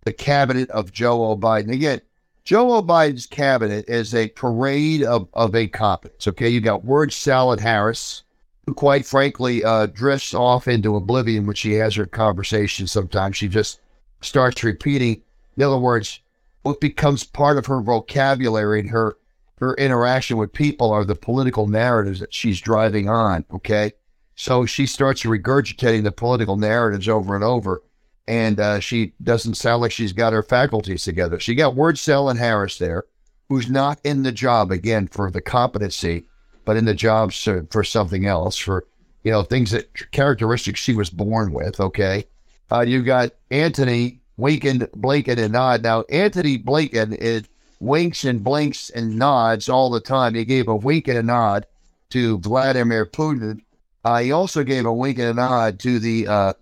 the cabinet of Joe Biden. Again, Joe Biden's cabinet is a parade of, of incompetence. Okay, you got word salad Harris, who quite frankly uh, drifts off into oblivion when she has her conversation. Sometimes she just starts repeating. In other words, what becomes part of her vocabulary and her her interaction with people are the political narratives that she's driving on. Okay. So she starts regurgitating the political narratives over and over. And uh, she doesn't sound like she's got her faculties together. She got Word Cell and Harris there, who's not in the job again for the competency, but in the job for something else, for you know things that characteristics she was born with. Okay, uh, you got Anthony winking, blinking, and nod. Now, Anthony Blinken is winks and blinks and nods all the time. He gave a wink and a nod to Vladimir Putin. Uh, he also gave a wink and a nod to the uh,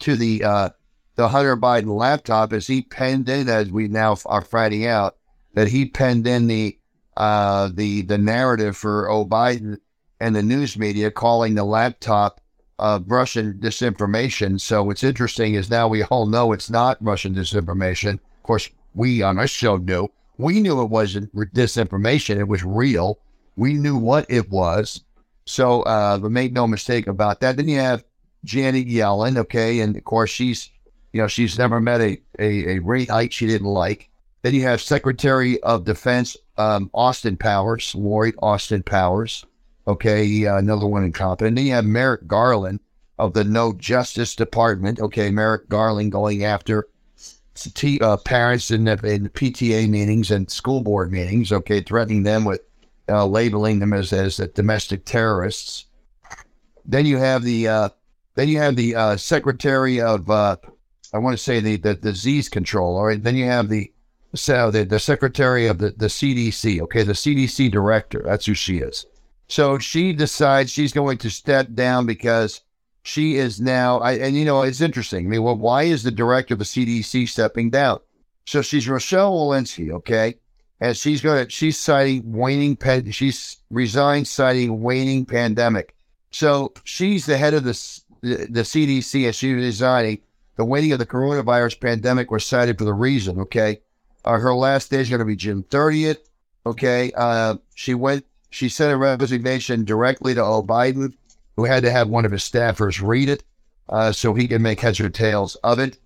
to the uh, the Hunter Biden laptop is he penned in, as we now are finding out, that he penned in the uh, the the narrative for O Biden and the news media calling the laptop of Russian disinformation. So what's interesting is now we all know it's not Russian disinformation. Of course, we on our show knew. We knew it wasn't disinformation. It was real. We knew what it was. So uh, but make no mistake about that. Then you have Janet Yellen, okay, and of course she's, you know, she's never met a, a, a rate she didn't like. Then you have Secretary of Defense um, Austin Powers, Lloyd Austin Powers. Okay, uh, another one incompetent. Then you have Merrick Garland of the No Justice Department. Okay, Merrick Garland going after t- uh, parents in the, in PTA meetings and school board meetings. Okay, threatening them with uh, labeling them as as domestic terrorists. Then you have the uh, then you have the uh, Secretary of uh, I want to say the, the disease control. All right. Then you have the so the, the Secretary of the, the CDC. Okay, the CDC director. That's who she is. So she decides she's going to step down because she is now, I, and you know, it's interesting. I mean, well, why is the director of the CDC stepping down? So she's Rochelle Walensky, okay? And she's going to, she's citing waning, she's resigned citing waning pandemic. So she's the head of the, the, the CDC and she's resigning. The waning of the coronavirus pandemic was cited for the reason, okay? Uh, her last day is going to be June 30th, okay? Uh, she went she sent a resignation directly to O. Biden, who had to have one of his staffers read it uh, so he can make heads or tails of it.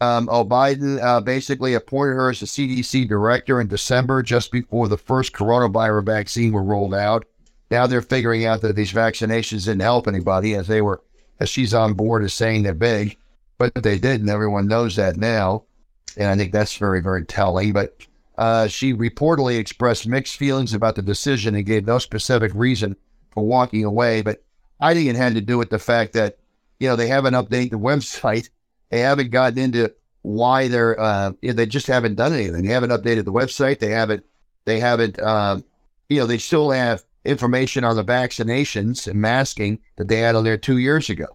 Um, O. Biden uh, basically appointed her as the CDC director in December, just before the first coronavirus vaccine were rolled out. Now they're figuring out that these vaccinations didn't help anybody, as they were, as she's on board as saying they're big, but they didn't. Everyone knows that now, and I think that's very, very telling. But uh, she reportedly expressed mixed feelings about the decision and gave no specific reason for walking away. But I think it had to do with the fact that, you know, they haven't updated the website. They haven't gotten into why they're, uh, they just haven't done anything. They haven't updated the website. They haven't, they haven't, um, you know, they still have information on the vaccinations and masking that they had on there two years ago.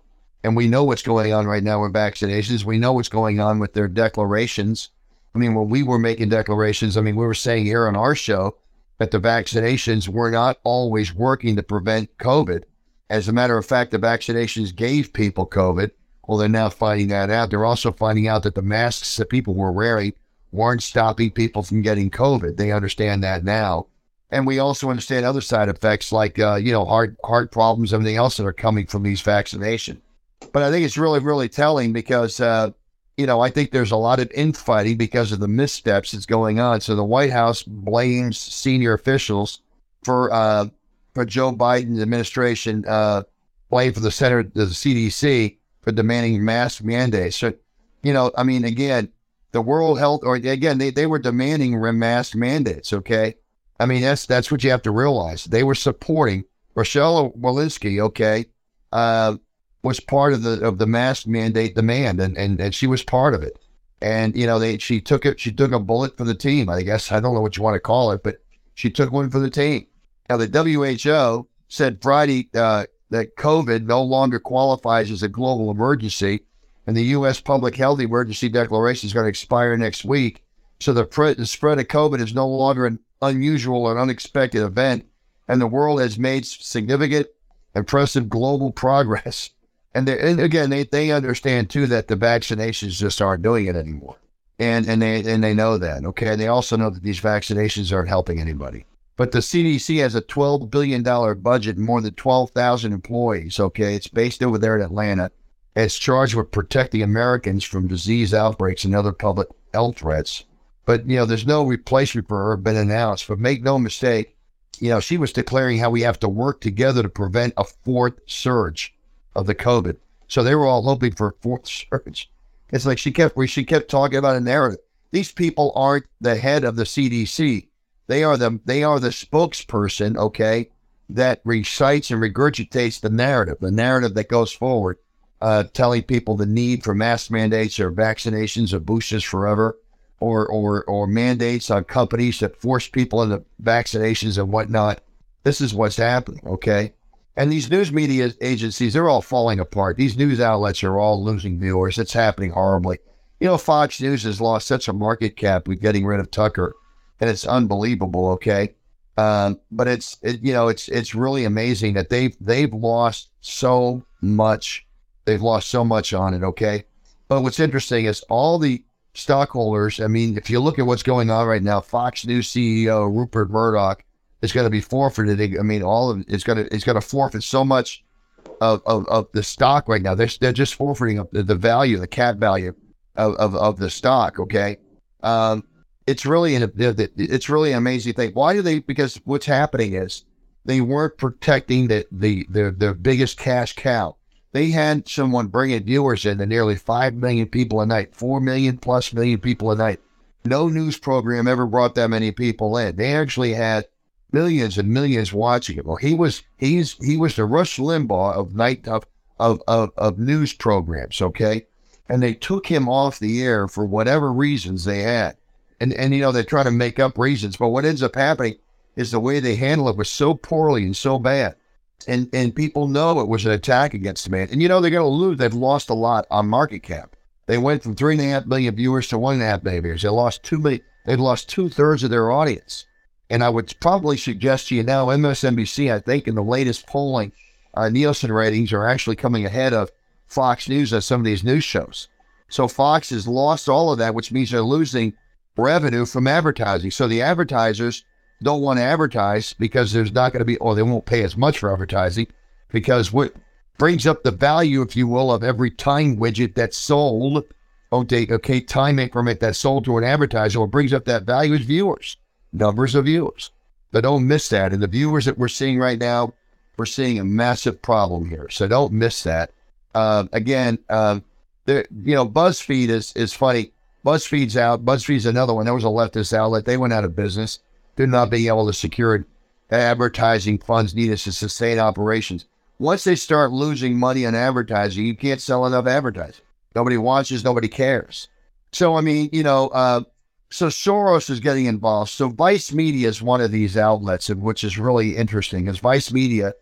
And we know what's going on right now with vaccinations. We know what's going on with their declarations I mean, when we were making declarations, I mean, we were saying here on our show that the vaccinations were not always working to prevent COVID. As a matter of fact, the vaccinations gave people COVID. Well, they're now finding that out. They're also finding out that the masks that people were wearing weren't stopping people from getting COVID. They understand that now. And we also understand other side effects like, uh, you know, heart, heart problems, everything else that are coming from these vaccinations. But I think it's really, really telling because, uh, you know, I think there's a lot of infighting because of the missteps that's going on. So the White House blames senior officials for uh, for Joe Biden's administration, uh, blame for the center, the CDC for demanding mask mandates. So, you know, I mean, again, the World Health, or again, they, they were demanding mask mandates. Okay, I mean that's that's what you have to realize. They were supporting Rochelle Walensky. Okay, uh, was part of the of the mask mandate demand, and, and and she was part of it. And you know, they she took it. She took a bullet for the team. I guess I don't know what you want to call it, but she took one for the team. Now the WHO said Friday uh, that COVID no longer qualifies as a global emergency, and the U.S. Public Health Emergency Declaration is going to expire next week. So the, pre- the spread of COVID is no longer an unusual or unexpected event, and the world has made significant, impressive global progress. And, and again, they, they understand too that the vaccinations just aren't doing it anymore, and and they and they know that. Okay, and they also know that these vaccinations aren't helping anybody. But the CDC has a $12 billion budget more than 12,000 employees. Okay. It's based over there in Atlanta. It's charged with protecting Americans from disease outbreaks and other public health threats. But, you know, there's no replacement for her been announced. But make no mistake, you know, she was declaring how we have to work together to prevent a fourth surge of the COVID. So they were all hoping for a fourth surge. It's like she kept she kept talking about a narrative. These people aren't the head of the CDC. They are the they are the spokesperson, okay, that recites and regurgitates the narrative, the narrative that goes forward, uh, telling people the need for mask mandates or vaccinations or boosters forever, or or or mandates on companies that force people into vaccinations and whatnot. This is what's happening, okay? And these news media agencies, they're all falling apart. These news outlets are all losing viewers. It's happening horribly. You know, Fox News has lost such a market cap with getting rid of Tucker and it's unbelievable. Okay, um, but it's it, you know it's it's really amazing that they've they've lost so much. They've lost so much on it. Okay, but what's interesting is all the stockholders. I mean, if you look at what's going on right now, Fox News CEO Rupert Murdoch is going to be forfeited. I mean, all of it's going to it's going to forfeit so much of, of, of the stock right now. They're, they're just forfeiting the, the value, the cap value of, of, of the stock. Okay. Um, it's really an it's really an amazing thing. Why do they? Because what's happening is they weren't protecting the the the, the biggest cash cow. They had someone bringing viewers in to nearly five million people a night, four million plus million people a night. No news program ever brought that many people in. They actually had millions and millions watching it. Well, he was he's he was the Rush Limbaugh of night of of of, of news programs. Okay, and they took him off the air for whatever reasons they had and and you know they try to make up reasons, but what ends up happening is the way they handle it was so poorly and so bad, and and people know it was an attack against the man, and you know they're going to lose. They've lost a lot on market cap. They went from three and a half million viewers to one and a half million viewers. They lost two million. They've lost two thirds of their audience, and I would probably suggest to you now, MSNBC, I think in the latest polling, uh, Nielsen ratings are actually coming ahead of Fox News on some of these news shows. So Fox has lost all of that, which means they're losing revenue from advertising. So the advertisers don't want to advertise because there's not going to be, or they won't pay as much for advertising because what brings up the value, if you will, of every time widget that's sold, okay, okay, time increment that's sold to an advertiser, what brings up that value is viewers, numbers of viewers. But don't miss that. And the viewers that we're seeing right now, we're seeing a massive problem here. So don't miss that. Uh, again, uh, you know, BuzzFeed is is funny. BuzzFeed's out. BuzzFeed's another one. That was a leftist outlet. They went out of business, did not being able to secure advertising funds needed to sustain operations. Once they start losing money on advertising, you can't sell enough advertising. Nobody watches, nobody cares. So, I mean, you know, uh, so Soros is getting involved. So Vice Media is one of these outlets, which is really interesting, because Vice Media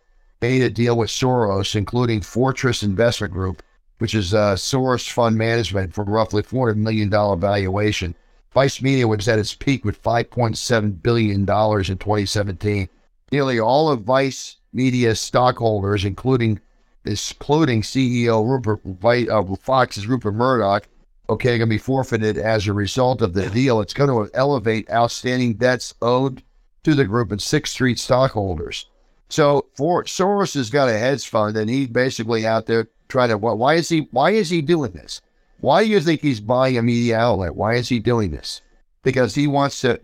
made a deal with Soros, including Fortress Investment Group, which is uh, Soros Fund Management for roughly $400 million valuation. Vice Media was at its peak with $5.7 billion in 2017. Nearly all of Vice Media's stockholders, including including CEO Rupert uh, Fox's Rupert Murdoch, okay, going to be forfeited as a result of the deal. It's going to elevate outstanding debts owed to the group and Sixth Street stockholders. So for Soros has got a hedge fund, and he's basically out there trying to. Why is he? Why is he doing this? Why do you think he's buying a media outlet? Why is he doing this? Because he wants to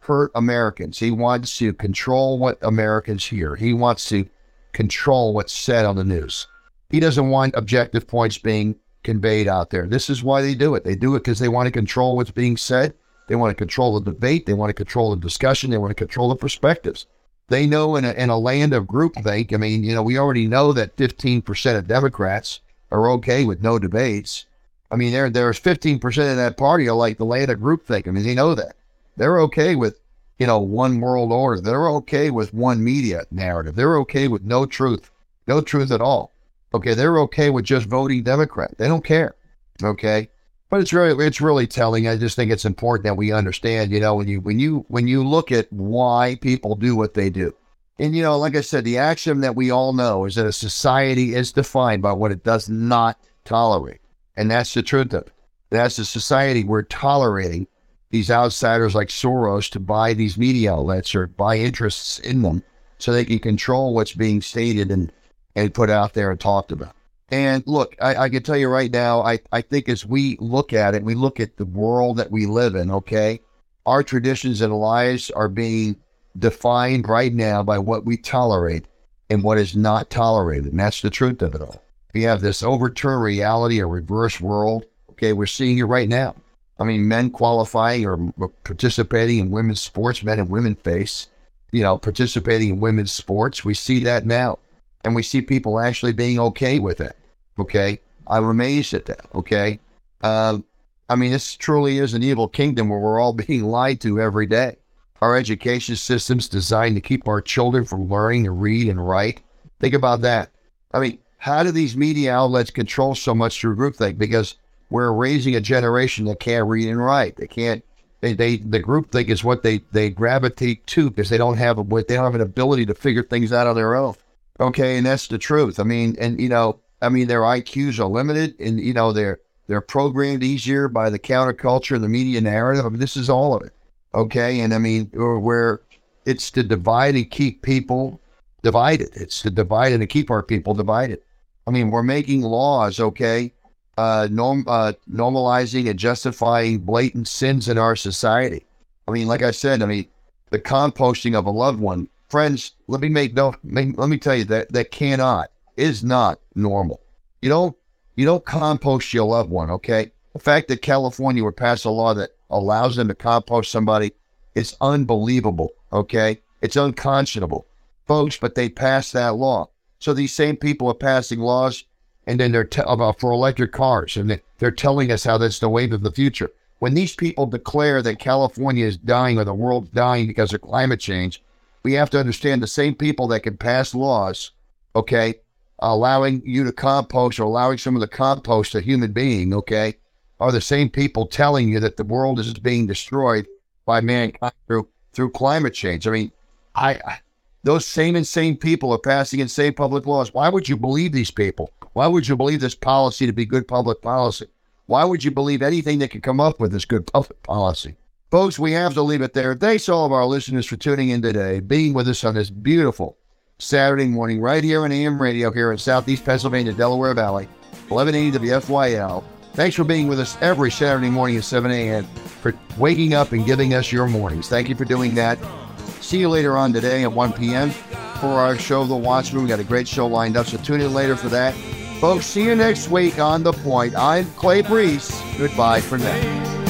hurt Americans. He wants to control what Americans hear. He wants to control what's said on the news. He doesn't want objective points being conveyed out there. This is why they do it. They do it because they want to control what's being said. They want to control the debate. They want to control the discussion. They want to control the perspectives. They know in a, in a land of groupthink, I mean, you know, we already know that 15% of Democrats are okay with no debates. I mean, there there's 15% of that party are like the land of groupthink. I mean, they know that. They're okay with, you know, one world order. They're okay with one media narrative. They're okay with no truth, no truth at all. Okay, they're okay with just voting Democrat. They don't care. Okay, but it's really it's really telling. I just think it's important that we understand. You know, when you when you when you look at why people do what they do, and you know, like I said, the axiom that we all know is that a society is defined by what it does not tolerate, and that's the truth of it. That's the society we're tolerating these outsiders like Soros to buy these media outlets or buy interests in them so they can control what's being stated and and put out there and talked about. And look, I, I, can tell you right now, I, I think as we look at it, we look at the world that we live in, okay? Our traditions and lives are being defined right now by what we tolerate and what is not tolerated. And that's the truth of it all. We have this overturned reality, a reverse world. Okay, we're seeing it right now. I mean, men qualifying or participating in women's sports, men and women face, you know, participating in women's sports. We see that now and we see people actually being okay with it. Okay. I'm amazed at that. Okay. Um, I mean, this truly is an evil kingdom where we're all being lied to every day. Our education system's designed to keep our children from learning to read and write. Think about that. I mean, how do these media outlets control so much through groupthink? Because we're raising a generation that can't read and write. They can't. They, they the groupthink is what they they gravitate to because they don't have a they don't have an ability to figure things out on their own. Okay, and that's the truth. I mean, and you know, I mean, their IQs are limited, and you know, they're they're programmed easier by the counterculture and the media narrative. I mean, this is all of it. Okay, and I mean, where it's to divide and keep people divided. It's to divide and to keep our people divided. I mean, we're making laws, okay, uh, norm, uh, normalizing and justifying blatant sins in our society. I mean, like I said, I mean, the composting of a loved one friends, let me make no, let me tell you that that cannot is not normal. You don't you don't compost your loved one. Okay, the fact that California would pass a law that allows them to compost somebody is unbelievable. Okay, it's unconscionable, folks. But they passed that law. So these same people are passing laws, and then they're te- about for electric cars, and they're telling us how that's the wave of the future. When these people declare that California is dying or the world's dying because of climate change, we have to understand the same people that can pass laws, okay, allowing you to compost or allowing someone to compost a human being, okay, are the same people telling you that the world is being destroyed by mankind through through climate change. I mean, I, I those same insane people are passing insane public laws. Why would you believe these people? Why would you believe this policy to be good public policy? Why would you believe anything that could come up with this good public policy? Folks, we have to leave it there. Thanks all of our listeners for tuning in today, being with us on this beautiful Saturday morning right here on AM radio here in Southeast Pennsylvania, Delaware Valley, 1180 WFYL. Thanks for being with us every Saturday morning at 7 a.m. for waking up and giving us your mornings. Thank you for doing that. See you later on today at 1 p.m. for our show, The Watchman. We got a great show lined up, so tune in later for that. Folks, see you next week on The Point. I'm Clay Brees. Goodbye for now.